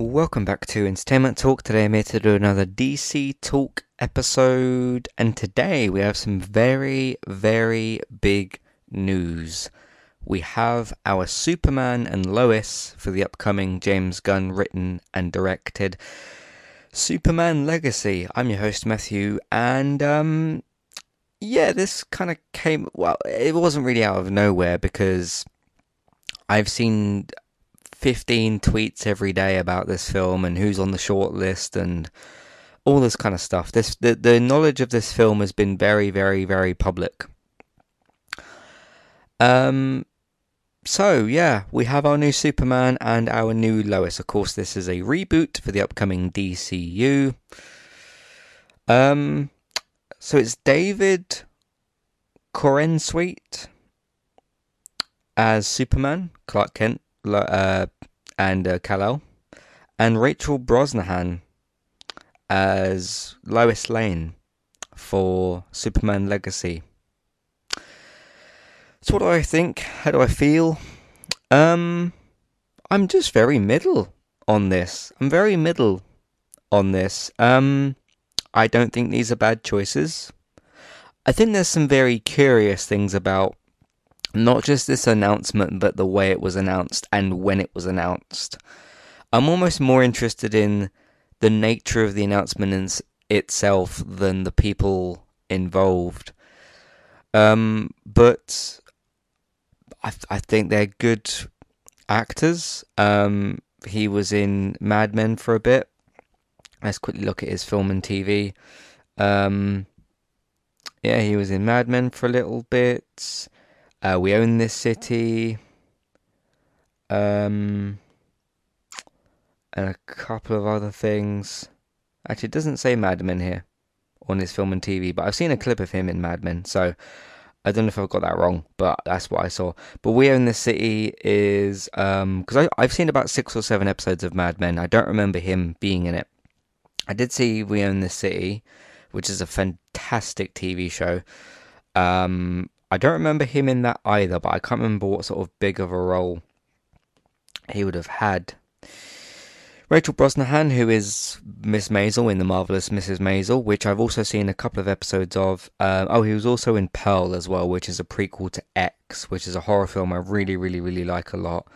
Welcome back to Entertainment Talk. Today I'm here to do another DC Talk episode, and today we have some very, very big news. We have our Superman and Lois for the upcoming James Gunn written and directed Superman Legacy. I'm your host Matthew, and um, yeah, this kind of came. Well, it wasn't really out of nowhere because I've seen 15 tweets every day about this film and who's on the short list and all this kind of stuff. This the, the knowledge of this film has been very, very, very public. Um so yeah, we have our new Superman and our new Lois. Of course, this is a reboot for the upcoming DCU. Um so it's David Corenswet as Superman, Clark Kent, uh, and uh, Kal-El, and Rachel Brosnahan as Lois Lane for Superman Legacy. So what do I think? How do I feel? Um, I'm just very middle on this. I'm very middle on this. Um, I don't think these are bad choices. I think there's some very curious things about not just this announcement, but the way it was announced and when it was announced. I'm almost more interested in the nature of the announcement itself than the people involved. Um, but I, I think they're good actors. Um, he was in Mad Men for a bit. Let's quickly look at his film and TV. Um, yeah, he was in Mad Men for a little bit. Uh, we own this city. Um, and a couple of other things. Actually, it doesn't say Mad Men here on his film and TV, but I've seen a clip of him in Mad Men, so I don't know if I've got that wrong, but that's what I saw. But We Own This City is um because I've seen about six or seven episodes of Mad Men. I don't remember him being in it. I did see We Own This City, which is a fantastic TV show. Um, I don't remember him in that either, but I can't remember what sort of big of a role he would have had. Rachel Brosnahan, who is Miss Maisel in The Marvelous Mrs. Maisel, which I've also seen a couple of episodes of. Uh, oh, he was also in Pearl as well, which is a prequel to X, which is a horror film I really, really, really like a lot,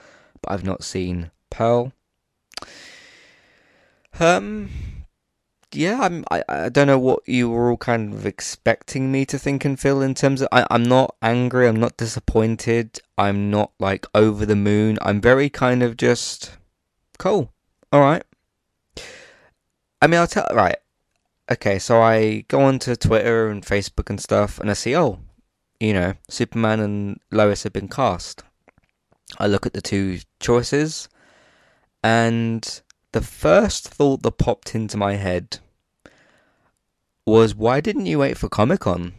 but I've not seen Pearl. Um, yeah, I'm, I, I don't know what you were all kind of expecting me to think and feel in terms of. I, I'm not angry. I'm not disappointed. I'm not like over the moon. I'm very kind of just cool. All right. I mean, I'll tell. Right. Okay, so I go onto Twitter and Facebook and stuff, and I see, oh, you know, Superman and Lois have been cast. I look at the two choices, and the first thought that popped into my head was why didn't you wait for Comic Con?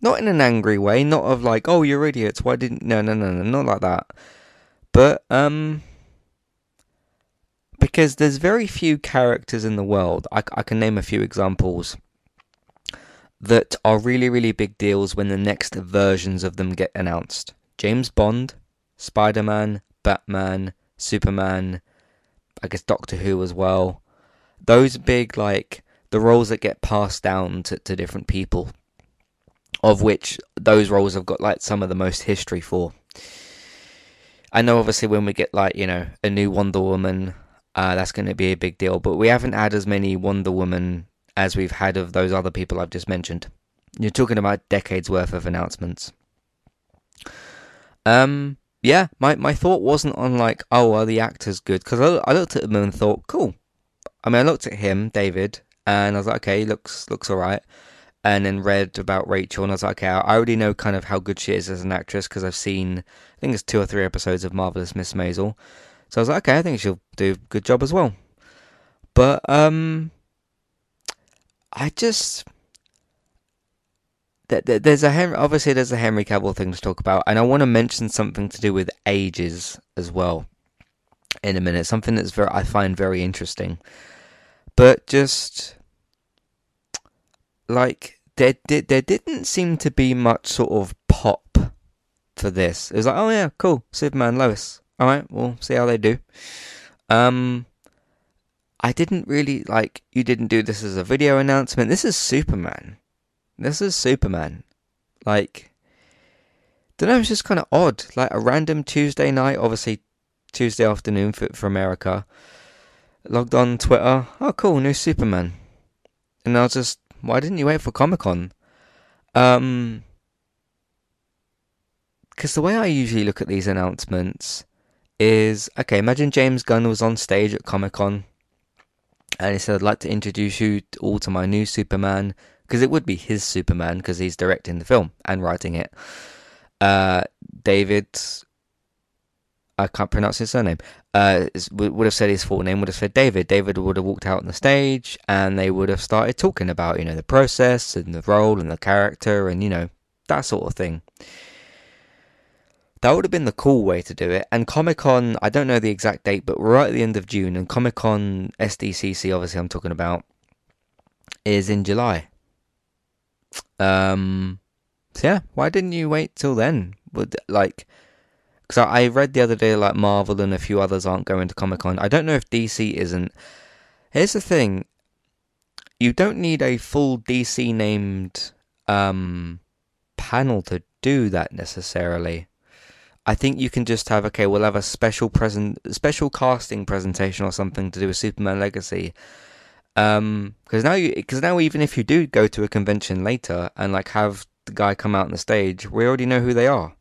Not in an angry way, not of like, oh, you're idiots, why didn't. No, no, no, no, not like that. But, um. Because there's very few characters in the world, I, I can name a few examples, that are really, really big deals when the next versions of them get announced. James Bond, Spider Man, Batman, Superman, I guess Doctor Who as well. Those big, like, the roles that get passed down to, to different people, of which those roles have got like some of the most history for. I know obviously when we get like, you know, a new Wonder Woman, uh, that's going to be a big deal, but we haven't had as many Wonder Woman as we've had of those other people I've just mentioned. You're talking about decades worth of announcements. Um, yeah, my, my thought wasn't on like, oh, are the actors good? Because I, I looked at them and thought, cool. I mean, I looked at him, David, and I was like, okay, looks looks all right. And then read about Rachel, and I was like, okay, I already know kind of how good she is as an actress because I've seen, I think it's two or three episodes of Marvelous Miss Maisel. So I was like, okay, I think she'll do a good job as well. But um, I just there's a Henry, obviously there's a Henry Cavill thing to talk about, and I want to mention something to do with ages as well in a minute. Something that's very I find very interesting, but just like there did there didn't seem to be much sort of pop for this. It was like, oh yeah, cool, Superman, Lois. All right, we'll see how they do. Um, I didn't really like. You didn't do this as a video announcement. This is Superman. This is Superman. Like, don't know. It's just kind of odd. Like a random Tuesday night, obviously Tuesday afternoon for for America. Logged on Twitter. Oh, cool, new Superman. And I was just, why didn't you wait for Comic Con? Um, because the way I usually look at these announcements is okay. Imagine James Gunn was on stage at Comic Con and he said, I'd like to introduce you all to my new Superman, because it would be his Superman, because he's directing the film and writing it. Uh, David, I can't pronounce his surname, uh, would have said his full name, would have said David. David would have walked out on the stage and they would have started talking about, you know, the process and the role and the character and, you know, that sort of thing. That would have been the cool way to do it. And Comic Con, I don't know the exact date, but right at the end of June, and Comic Con SDCC, obviously, I'm talking about, is in July. Um, so yeah, why didn't you wait till then? Would like, because I read the other day like Marvel and a few others aren't going to Comic Con. I don't know if DC isn't. Here's the thing: you don't need a full DC named um panel to do that necessarily. I think you can just have okay, we'll have a special present, special casting presentation or something to do with Superman Legacy. Um, because now you, because now even if you do go to a convention later and like have the guy come out on the stage, we already know who they are.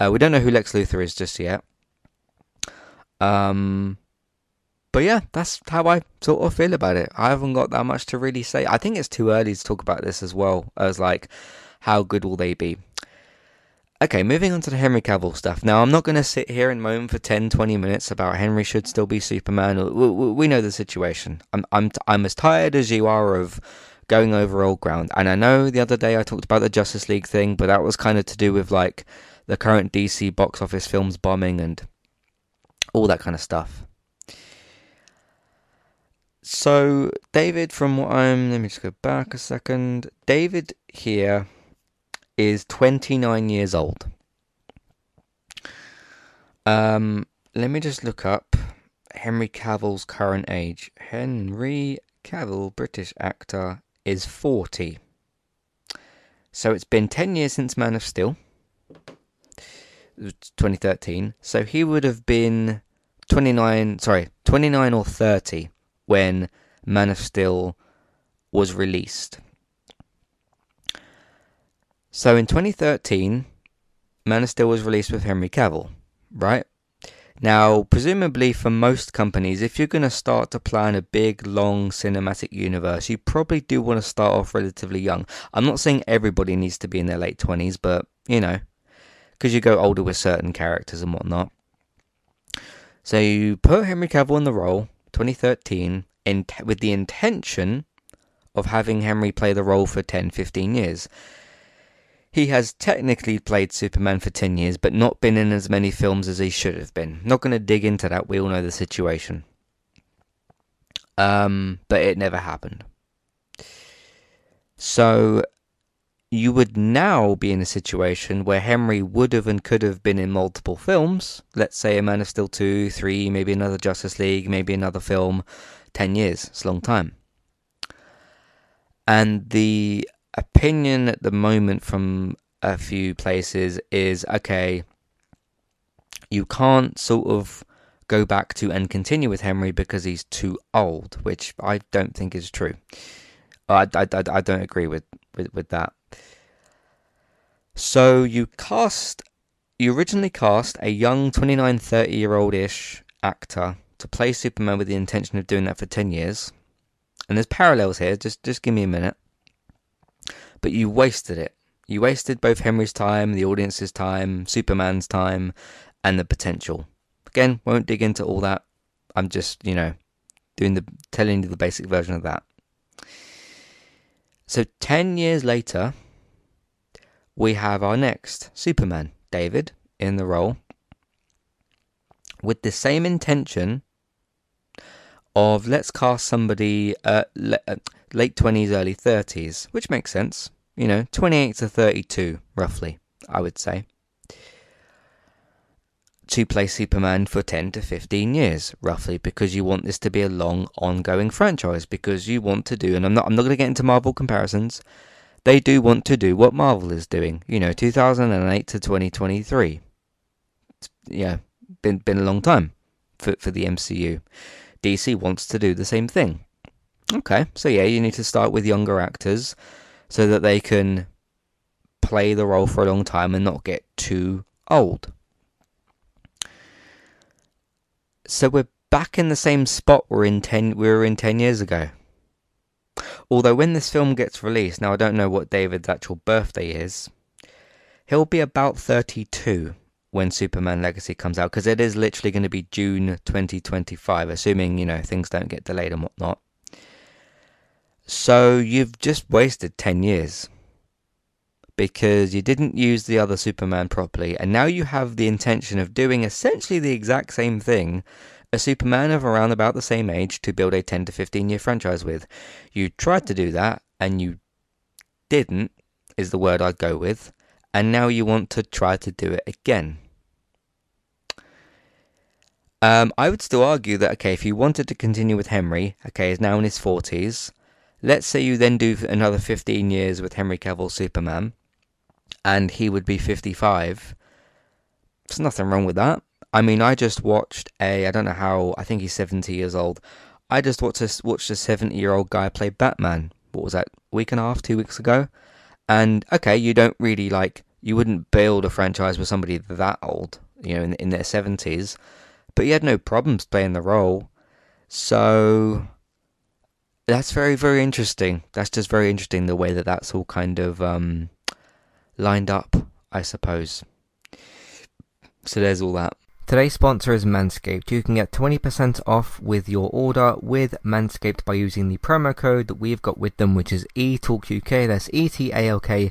Uh, we don't know who Lex Luthor is just yet. Um, but yeah, that's how I sort of feel about it. I haven't got that much to really say. I think it's too early to talk about this as well as like how good will they be. Okay, moving on to the Henry Cavill stuff. Now, I'm not going to sit here and moan for 10, 20 minutes about Henry should still be Superman. We, we know the situation. I'm, I'm, I'm as tired as you are of going over old ground. And I know the other day I talked about the Justice League thing, but that was kind of to do with like the current DC box office films bombing and all that kind of stuff. So, David, from what I'm. Let me just go back a second. David here is 29 years old. Um, let me just look up Henry Cavill's current age. Henry Cavill, British actor, is 40. So it's been 10 years since Man of Steel. 2013. So he would have been 29, sorry, 29 or 30 when Man of Steel was released. So in 2013, Man of Steel was released with Henry Cavill, right? Now, presumably for most companies, if you're going to start to plan a big, long cinematic universe, you probably do want to start off relatively young. I'm not saying everybody needs to be in their late 20s, but, you know, because you go older with certain characters and whatnot. So you put Henry Cavill in the role, 2013, in with the intention of having Henry play the role for 10, 15 years. He has technically played Superman for 10 years, but not been in as many films as he should have been. Not going to dig into that, we all know the situation. Um, but it never happened. So you would now be in a situation where Henry would have and could have been in multiple films. Let's say a Man of Steel 2, 3, maybe another Justice League, maybe another film. 10 years, it's a long time. And the opinion at the moment from a few places is okay, you can't sort of go back to and continue with Henry because he's too old, which I don't think is true. I, I, I, I don't agree with, with, with that. So you cast, you originally cast a young 29, 30 year old ish actor to play Superman with the intention of doing that for 10 years. And there's parallels here, just, just give me a minute but you wasted it. You wasted both Henry's time, the audience's time, Superman's time, and the potential. Again, won't dig into all that. I'm just, you know, doing the telling you the basic version of that. So 10 years later, we have our next Superman, David, in the role with the same intention of let's cast somebody uh, le- uh, late 20s, early 30s, which makes sense. You know, 28 to 32, roughly, I would say. To play Superman for 10 to 15 years, roughly, because you want this to be a long, ongoing franchise, because you want to do, and I'm not, I'm not going to get into Marvel comparisons, they do want to do what Marvel is doing, you know, 2008 to 2023. Yeah, been, been a long time for, for the MCU. DC wants to do the same thing. Okay, so yeah, you need to start with younger actors so that they can play the role for a long time and not get too old. So we're back in the same spot we're in ten we were in ten years ago. Although when this film gets released, now I don't know what David's actual birthday is, he'll be about 32 when Superman Legacy comes out because it is literally going to be June 2025, assuming you know things don't get delayed and whatnot. So you've just wasted 10 years because you didn't use the other Superman properly, and now you have the intention of doing essentially the exact same thing a Superman of around about the same age to build a 10 to 15 year franchise with. You tried to do that and you didn't, is the word I'd go with, and now you want to try to do it again. Um, I would still argue that, okay, if you wanted to continue with Henry, okay, he's now in his 40s, let's say you then do another 15 years with Henry Cavill Superman, and he would be 55. There's nothing wrong with that. I mean, I just watched a, I don't know how, I think he's 70 years old. I just watched a, watched a 70 year old guy play Batman. What was that, week and a half, two weeks ago? And okay, you don't really like, you wouldn't build a franchise with somebody that old, you know, in, in their 70s but he had no problems playing the role. So that's very, very interesting. That's just very interesting the way that that's all kind of um, lined up, I suppose. So there's all that. Today's sponsor is Manscaped. You can get 20% off with your order with Manscaped by using the promo code that we've got with them, which is ETALKUK. That's E T A L K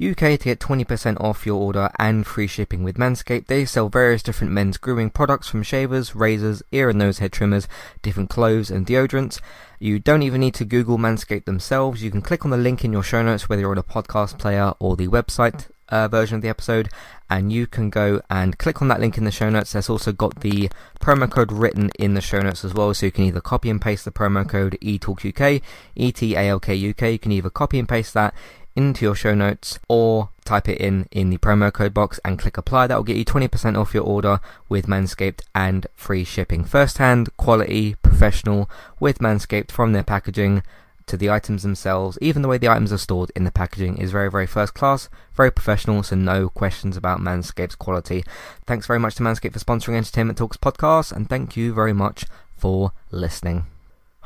UK to get 20% off your order and free shipping with Manscaped. They sell various different men's grooming products from shavers, razors, ear and nose hair trimmers, different clothes and deodorants. You don't even need to Google Manscaped themselves. You can click on the link in your show notes, whether you're on a podcast player or the website uh, version of the episode, and you can go and click on that link in the show notes. There's also got the promo code written in the show notes as well, so you can either copy and paste the promo code ETALKUK, E-T-A-L-K-U-K. You can either copy and paste that into your show notes or type it in in the promo code box and click apply. That will get you 20% off your order with Manscaped and free shipping. First hand, quality, professional with Manscaped from their packaging to the items themselves. Even the way the items are stored in the packaging is very, very first class, very professional, so no questions about Manscaped's quality. Thanks very much to Manscaped for sponsoring Entertainment Talks podcast, and thank you very much for listening.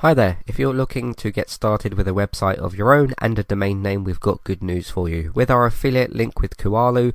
Hi there, if you're looking to get started with a website of your own and a domain name, we've got good news for you. With our affiliate link with Kualo,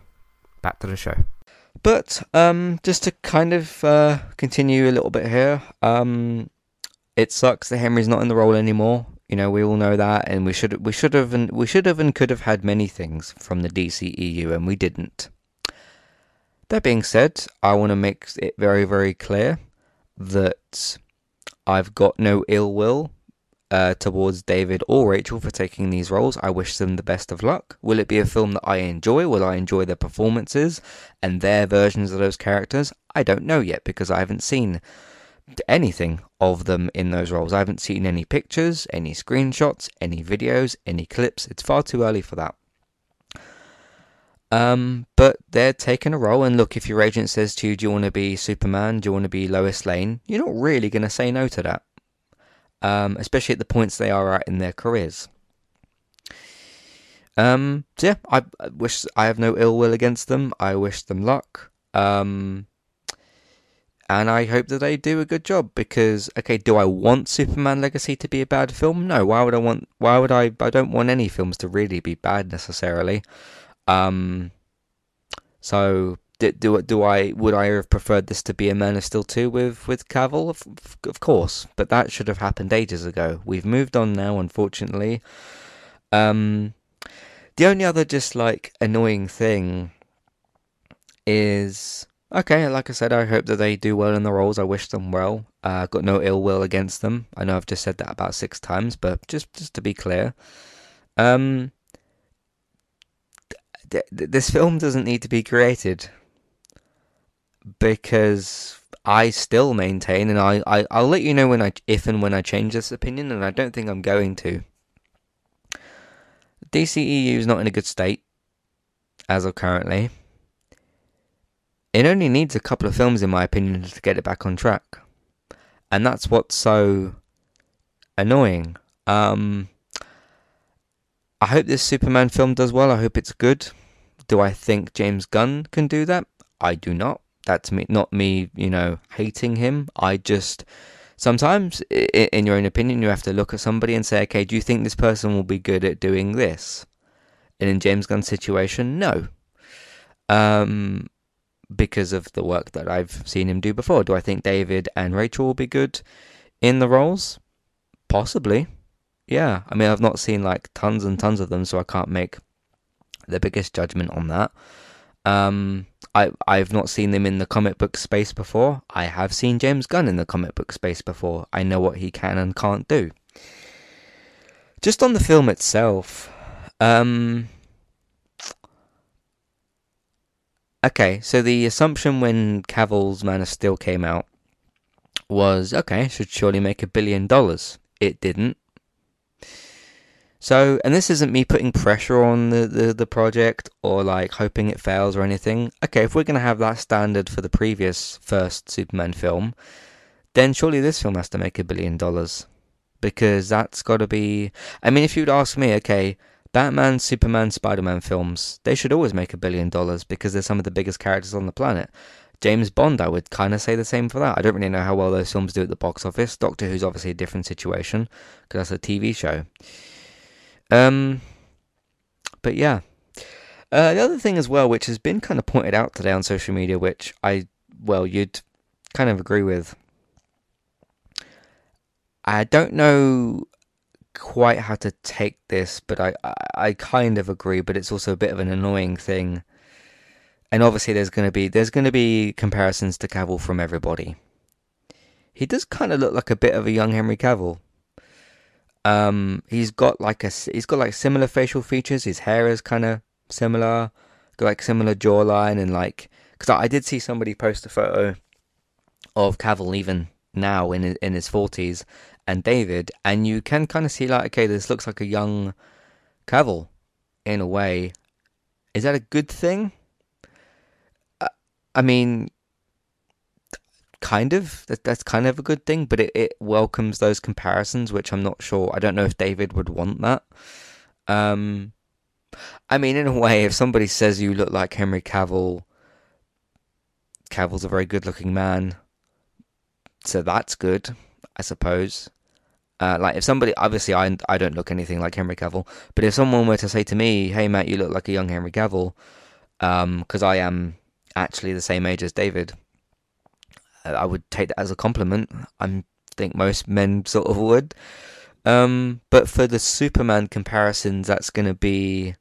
Back to the show. But um, just to kind of uh, continue a little bit here, um, it sucks that Henry's not in the role anymore. You know, we all know that, and we should we should have and we should have and could have had many things from the DCEU, and we didn't. That being said, I want to make it very very clear that I've got no ill will uh, towards David or Rachel for taking these roles. I wish them the best of luck. Will it be a film that I enjoy? Will I enjoy their performances and their versions of those characters? I don't know yet because I haven't seen anything of them in those roles. I haven't seen any pictures, any screenshots, any videos, any clips. It's far too early for that. Um, but they're taking a role, and look, if your agent says to you, "Do you want to be Superman? Do you want to be Lois Lane?" You're not really going to say no to that, um, especially at the points they are at in their careers. Um, so yeah, I, wish I have no ill will against them. I wish them luck. Um, and I hope that they do a good job because okay, do I want Superman Legacy to be a bad film? No. Why would I want? Why would I? I don't want any films to really be bad necessarily. Um, so do, do do I would I have preferred this to be a Man of Steel two with with Cavill? Of, of course, but that should have happened ages ago. We've moved on now, unfortunately. Um, the only other just like annoying thing is okay. Like I said, I hope that they do well in the roles. I wish them well. I uh, got no ill will against them. I know I've just said that about six times, but just just to be clear, um, th- this film doesn't need to be created because I still maintain, and I, I I'll let you know when I if and when I change this opinion, and I don't think I'm going to. DCEU is not in a good state as of currently. It only needs a couple of films, in my opinion, to get it back on track, and that's what's so annoying. Um, I hope this Superman film does well. I hope it's good. Do I think James Gunn can do that? I do not. That's me, not me, you know, hating him. I just sometimes, in your own opinion, you have to look at somebody and say, okay, do you think this person will be good at doing this? And in James Gunn's situation, no. Um, because of the work that I've seen him do before. Do I think David and Rachel will be good in the roles? Possibly. Yeah. I mean, I've not seen like tons and tons of them, so I can't make the biggest judgment on that. Um, I I've not seen them in the comic book space before. I have seen James Gunn in the comic book space before. I know what he can and can't do. Just on the film itself, um, okay. So the assumption when Cavill's Man of Steel came out was okay, should surely make a billion dollars. It didn't. So, and this isn't me putting pressure on the, the, the, project or like hoping it fails or anything. Okay, if we're going to have that standard for the previous first Superman film, then surely this film has to make a billion dollars. Because that's got to be. I mean, if you'd ask me, okay, Batman, Superman, Spider Man films, they should always make a billion dollars because they're some of the biggest characters on the planet. James Bond, I would kind of say the same for that. I don't really know how well those films do at the box office. Doctor Who's obviously a different situation because that's a TV show. Um, but yeah. Uh, the other thing as well, which has been kind of pointed out today on social media, which I, well, you'd kind of agree with. I don't know quite how to take this, but I, I, I kind of agree, but it's also a bit of an annoying thing. And obviously there's gonna be there's gonna be comparisons to Cavill from everybody. He does kind of look like a bit of a young Henry Cavill. Um, he's got like a he's got like similar facial features. His hair is kind of similar, got like similar jawline and like because I, I did see somebody post a photo of Cavill even now in in his forties and David, and you can kind of see like okay, this looks like a young Cavill in a way. Is that a good thing? Uh, I mean, kind of that, that's kind of a good thing but it, it welcomes those comparisons which i'm not sure i don't know if david would want that. Um i mean in a way if somebody says you look like henry cavill cavill's a very good looking man so that's good i suppose. Uh, like if somebody obviously I, I don't look anything like henry cavill but if someone were to say to me hey matt you look like a young henry cavill because um, i am actually the same age as david I would take that as a compliment. I'm think most men sort of would. Um, but for the Superman comparisons, that's going to be,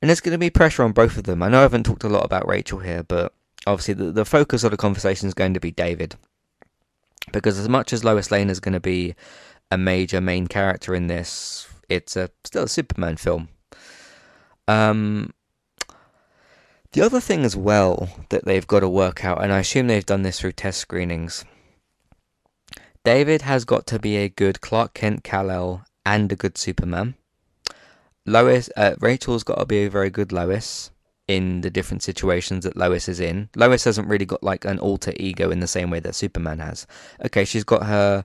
and there's going to be pressure on both of them. I know I haven't talked a lot about Rachel here, but obviously the, the focus of the conversation is going to be David. Because as much as Lois Lane is going to be a major main character in this, it's a still a Superman film. Um, the other thing as well that they've got to work out, and I assume they've done this through test screenings, David has got to be a good Clark Kent Kal-El and a good Superman. Lois, uh, Rachel's got to be a very good Lois in the different situations that Lois is in. Lois hasn't really got like an alter ego in the same way that Superman has. Okay, she's got her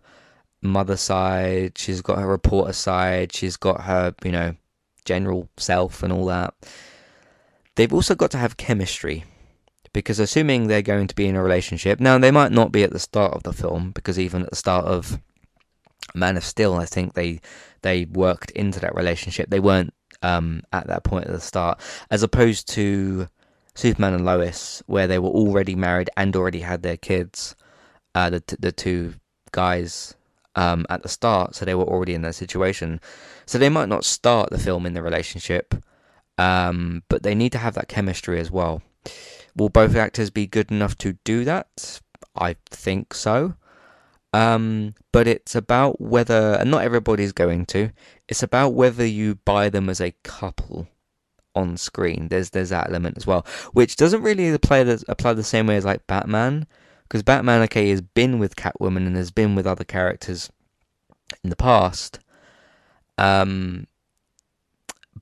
mother side, she's got her reporter side, she's got her, you know, general self and all that. They've also got to have chemistry because assuming they're going to be in a relationship, now they might not be at the start of the film because even at the start of Man of Steel, I think they they worked into that relationship. They weren't um, at that point at the start, as opposed to Superman and Lois, where they were already married and already had their kids. Uh, the the two guys um, at the start, so they were already in that situation. So they might not start the film in the relationship, um, but they need to have that chemistry as well. Will both actors be good enough to do that? I think so. Um, but it's about whether, and not everybody's going to. It's about whether you buy them as a couple on screen. There's there's that element as well, which doesn't really apply the, apply the same way as like Batman, because Batman, okay, has been with Catwoman and has been with other characters in the past. Um,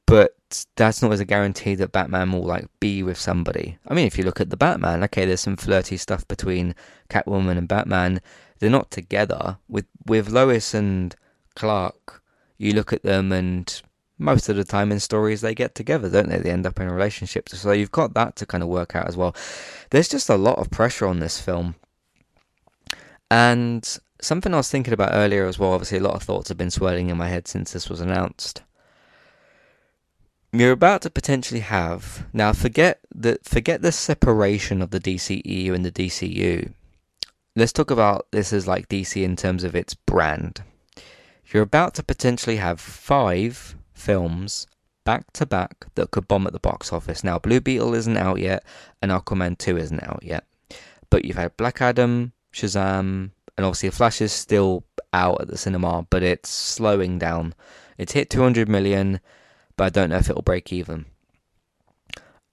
but that's not as a guarantee that Batman will like be with somebody. I mean, if you look at the Batman, okay, there's some flirty stuff between Catwoman and Batman. They're not together. With with Lois and Clark, you look at them and most of the time in stories they get together, don't they? They end up in a relationship. So you've got that to kind of work out as well. There's just a lot of pressure on this film. And something I was thinking about earlier as well, obviously a lot of thoughts have been swirling in my head since this was announced you're about to potentially have now forget the forget the separation of the DCEU and the DCU. Let's talk about this as like DC in terms of its brand. You're about to potentially have five films back to back that could bomb at the box office. Now Blue Beetle isn't out yet and Aquaman 2 isn't out yet. But you've had Black Adam, Shazam, and obviously Flash is still out at the cinema, but it's slowing down. It's hit 200 million but I don't know if it'll break even.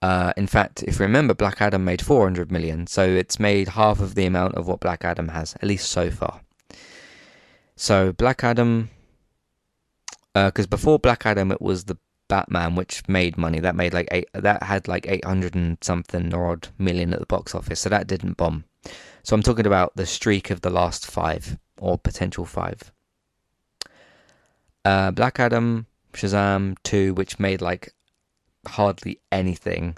Uh, in fact, if you remember, Black Adam made 400 million, so it's made half of the amount of what Black Adam has, at least so far. So Black Adam, because uh, before Black Adam, it was the Batman which made money. That made like eight. That had like 800 and something or odd million at the box office, so that didn't bomb. So I'm talking about the streak of the last five or potential five. Uh, Black Adam Shazam 2, which made like hardly anything.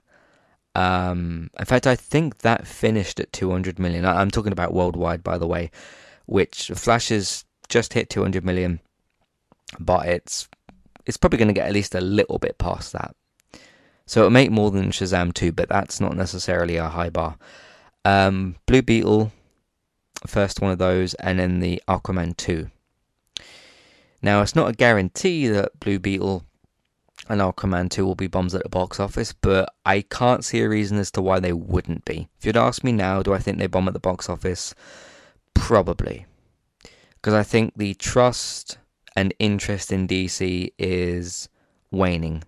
Um, in fact, I think that finished at 200 million. I'm talking about worldwide, by the way, which Flash has just hit 200 million, but it's it's probably going to get at least a little bit past that. So it'll make more than Shazam 2, but that's not necessarily a high bar. Um, Blue Beetle, first one of those, and then the Aquaman 2. Now, it's not a guarantee that Blue Beetle and Aquaman 2 will be bombs at the box office, but I can't see a reason as to why they wouldn't be. If you'd ask me now, do I think they bomb at the box office? Probably. Because I think the trust and interest in DC is waning.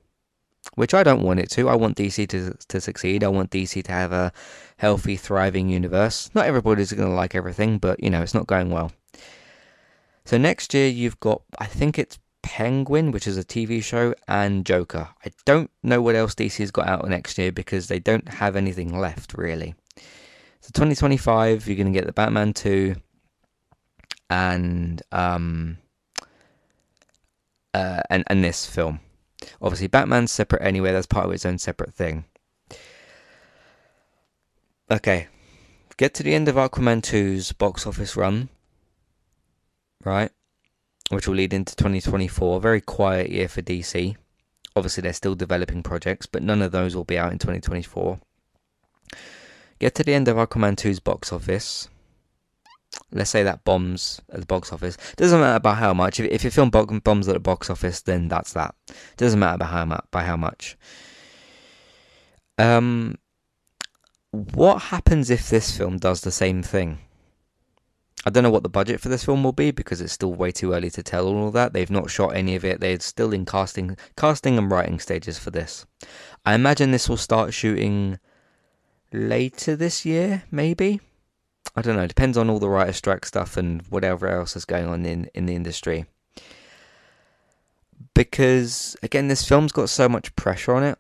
Which I don't want it to. I want DC to, to succeed. I want DC to have a healthy, thriving universe. Not everybody's going to like everything, but, you know, it's not going well. So next year you've got, I think it's Penguin, which is a TV show, and Joker. I don't know what else DC's got out next year because they don't have anything left really. So 2025, you're going to get the Batman 2 and um uh, and and this film. Obviously, Batman's separate anyway. That's part of its own separate thing. Okay, get to the end of Aquaman 2's box office run right? Which will lead into 2024. A Very quiet year for DC. Obviously, they're still developing projects, but none of those will be out in 2024. Get to the end of Aquaman 2's box office. let's say that bombs at the box office. Doesn't matter about how much. If, if your film bombs at the box office, then that's that. Doesn't matter by how. By how much. Um, what happens if this film does the same thing? I don't know what the budget for this film will be because it's still way too early to tell all that. They've not shot any of it. They're still in casting, casting and writing stages for this. I imagine this will start shooting later this year, maybe. I don't know. It Depends on all the writer strike stuff and whatever else is going on in in the industry. Because again, this film's got so much pressure on it.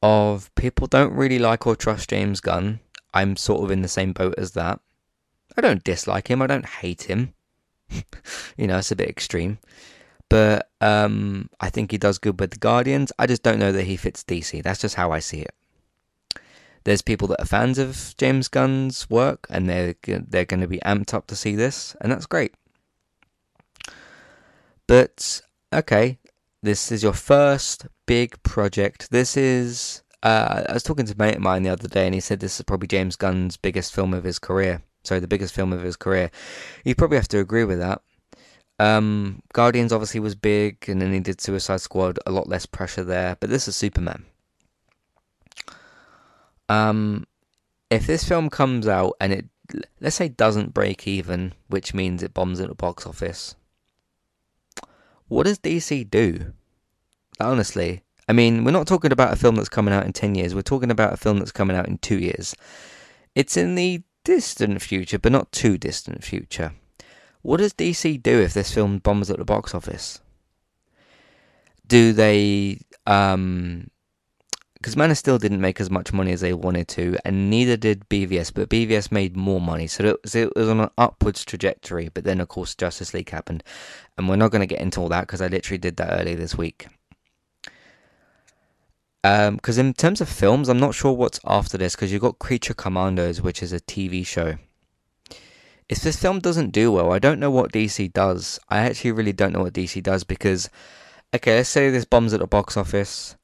Of people don't really like or trust James Gunn. I'm sort of in the same boat as that. I don't dislike him. I don't hate him. you know, it's a bit extreme. But um, I think he does good with the Guardians. I just don't know that he fits DC. That's just how I see it. There's people that are fans of James Gunn's work, and they're they're going to be amped up to see this, and that's great. But okay, this is your first big project. This is. Uh, I was talking to a mate of mine the other day, and he said this is probably James Gunn's biggest film of his career. Sorry, the biggest film of his career. You probably have to agree with that. Um, Guardians obviously was big, and then he did Suicide Squad. A lot less pressure there, but this is Superman. Um, if this film comes out and it, let's say, doesn't break even, which means it bombs at the box office, what does DC do? Honestly, I mean, we're not talking about a film that's coming out in 10 years, we're talking about a film that's coming out in two years. It's in the distant future, but not too distant future. What does DC do if this film bombs at the box office? Do they um, because Man of Steel didn't make as much money as they wanted to, and neither did BVS, but BVS made more money, so it was, it was on an upwards trajectory. But then, of course, Justice League happened, and we're not going to get into all that because I literally did that earlier this week. Because um, in terms of films, I'm not sure what's after this because you've got Creature Commandos, which is a TV show. If this film doesn't do well, I don't know what DC does. I actually really don't know what DC does because, okay, let's say this bombs at the box office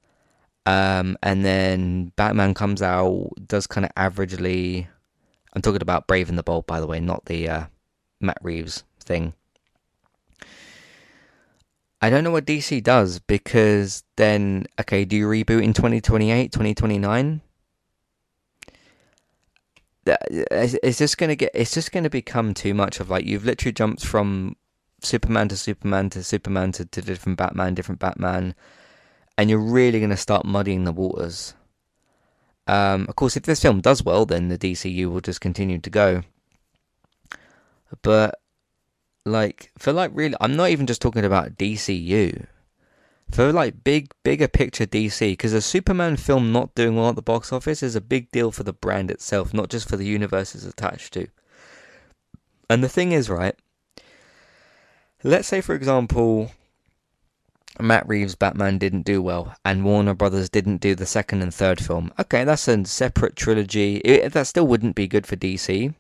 um, and then Batman comes out, does kind of averagely. I'm talking about Brave and the Bold, by the way, not the uh, Matt Reeves thing. I don't know what DC does because then, okay, do you reboot in 2028, 2029? It's just gonna get. It's just gonna become too much of like you've literally jumped from Superman to Superman to Superman to, to different Batman, different Batman and you're really going to start muddying the waters. Um, of course, if this film does well, then the DCU will just continue to go. But like for like really, I'm not even just talking about DCU. For like big, bigger picture DC, because a Superman film not doing well at the box office is a big deal for the brand itself, not just for the universe it's attached to. And the thing is, right? Let's say, for example, Matt Reeves' Batman didn't do well, and Warner Brothers didn't do the second and third film. Okay, that's a separate trilogy. It, that still wouldn't be good for DC,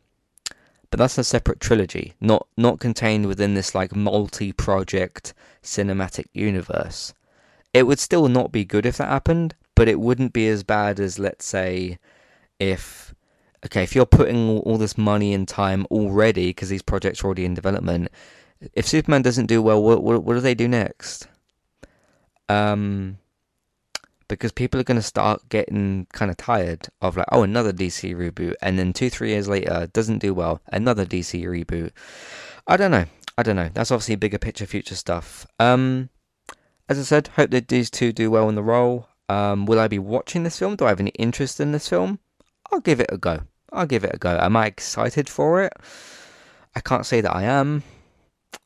but that's a separate trilogy, not not contained within this like multi-project cinematic universe. It would still not be good if that happened, but it wouldn't be as bad as let's say if okay, if you're putting all, all this money and time already because these projects are already in development, if Superman doesn't do well, what what, what do they do next? um, because people are going to start getting kind of tired of like, oh, another DC reboot, and then two, three years later, doesn't do well, another DC reboot. I don't know. I don't know. That's obviously bigger picture, future stuff. Um, as I said, hope that these two do well in the role. Um, will I be watching this film? Do I have any interest in this film? I'll give it a go. I'll give it a go. Am I excited for it? I can't say that I am.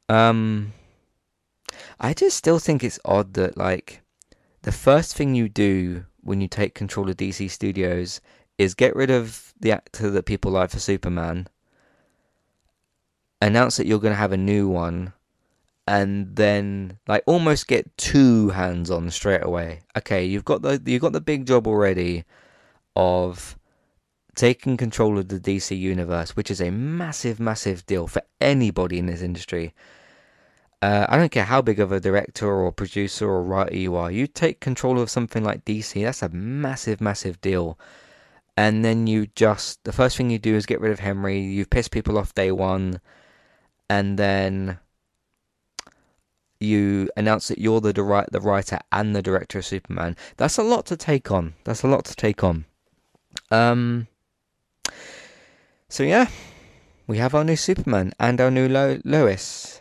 Um, I just still think it's odd that like the first thing you do when you take control of DC Studios is get rid of the actor that people like for Superman, announce that you're going to have a new one, and then like almost get two hands on straight away. Okay, you've got the you've got the big job already of taking control of the DC universe, which is a massive, massive deal for anybody in this industry. Uh, I don't care how big of a director or producer or writer you are, you take control of something like DC, that's a massive, massive deal. and then you just the first thing you do is get rid of Henry. You've pissed people off day one, and then you announce that you're the the writer and the director of Superman. That's a lot to take on. That's a lot to take on. Um. So yeah, we have our new Superman and our new Lo- Lois.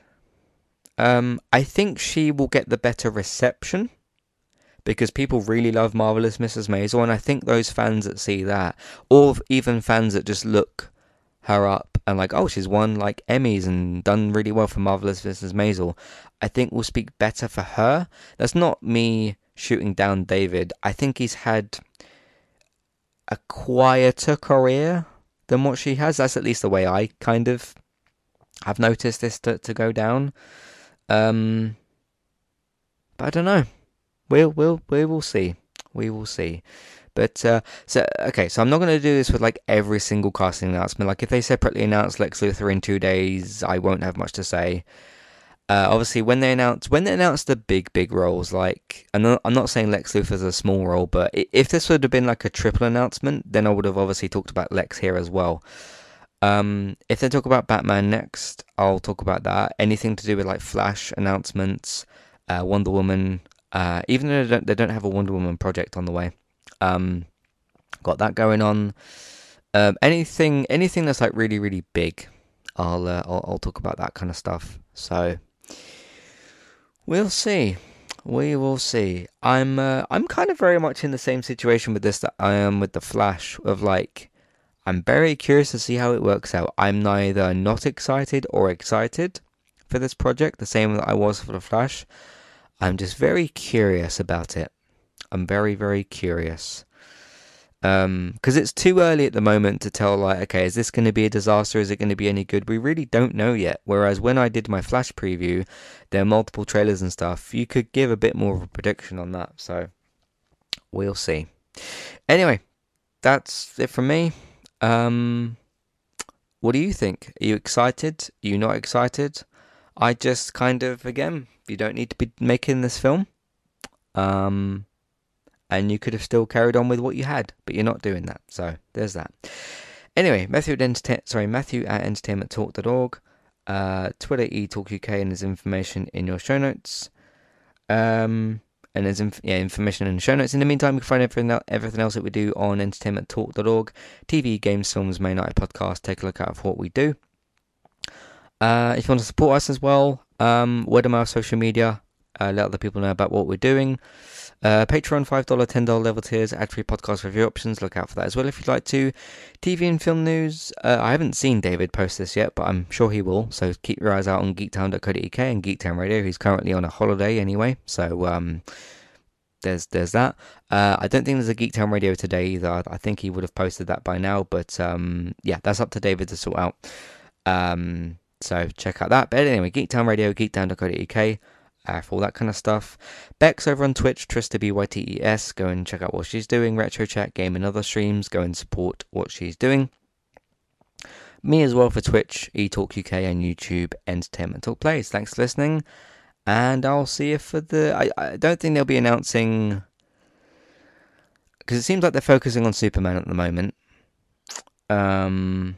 Um, I think she will get the better reception because people really love Marvelous Mrs. Maisel, and I think those fans that see that, or even fans that just look her up and like, oh, she's won like Emmys and done really well for Marvelous Mrs. Maisel, I think will speak better for her. That's not me shooting down David. I think he's had a quieter career than what she has. That's at least the way I kind of have noticed this to, to go down. Um, but I don't know. We'll we'll we will see. We will see. But uh, so okay, so I'm not going to do this with like every single casting announcement. Like if they separately announce Lex Luthor in two days, I won't have much to say. Uh, obviously, when they announce when they announce the big big roles, like I'm not, I'm not saying Lex Luthor's a small role, but if this would have been like a triple announcement, then I would have obviously talked about Lex here as well. Um, if they talk about Batman next, I'll talk about that. Anything to do with like Flash announcements, uh, Wonder Woman, uh, even though they don't, they don't have a Wonder Woman project on the way. Um, got that going on. Um, anything, anything that's like really, really big, I'll, uh, I'll, I'll talk about that kind of stuff. So we'll see. We will see. I'm, uh, I'm kind of very much in the same situation with this that I am with the Flash. Of like, I'm very curious to see how it works out. I'm neither not excited or excited for this project, the same that I was for the Flash. I'm just very curious about it. I'm very, very curious. Um, because it's too early at the moment to tell, like, okay, is this going to be a disaster? Is it going to be any good? We really don't know yet. Whereas when I did my Flash preview, there are multiple trailers and stuff. You could give a bit more of a prediction on that. So we'll see. Anyway, that's it from me. Um, what do you think? Are you excited? Are you not excited? I just kind of, again, you don't need to be making this film. Um, and you could have still carried on with what you had, but you're not doing that. So there's that. Anyway, Matthew at sorry Matthew at entertainmenttalk.org, uh, Twitter eTalkUK, and there's information in your show notes. Um, and there's inf- yeah, information in the show notes. In the meantime, you can find everything everything else that we do on entertainmenttalk.org. TV, games, films, main night podcast. Take a look out of what we do. Uh, if you want to support us as well, um, word of mouth, social media, uh, let other people know about what we're doing. Uh, Patreon, $5, $10 level tiers, ad free podcast review options. Look out for that as well if you'd like to. TV and film news. Uh, I haven't seen David post this yet, but I'm sure he will. So keep your eyes out on geektown.co.uk and Geektown Radio. He's currently on a holiday anyway. So um, there's there's that. Uh, I don't think there's a Geektown Radio today either. I think he would have posted that by now. But um, yeah, that's up to David to sort out. Um, so check out that. But anyway, Geektown Radio, geektown.co.uk for all that kind of stuff. Bex over on Twitch, Trista B-Y-T-E-S. Go and check out what she's doing. Retro Chat, Game and other streams. Go and support what she's doing. Me as well for Twitch, eTalk UK and YouTube, Entertainment Talk Plays. Thanks for listening. And I'll see you for the... I, I don't think they'll be announcing... Because it seems like they're focusing on Superman at the moment. Um...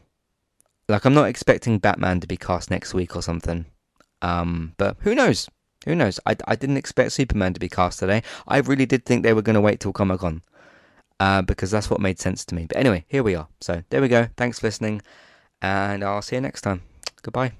Like, I'm not expecting Batman to be cast next week or something. Um, but who knows? Who knows? I, I didn't expect Superman to be cast today. I really did think they were going to wait till Comic Con. Uh, because that's what made sense to me. But anyway, here we are. So there we go. Thanks for listening. And I'll see you next time. Goodbye.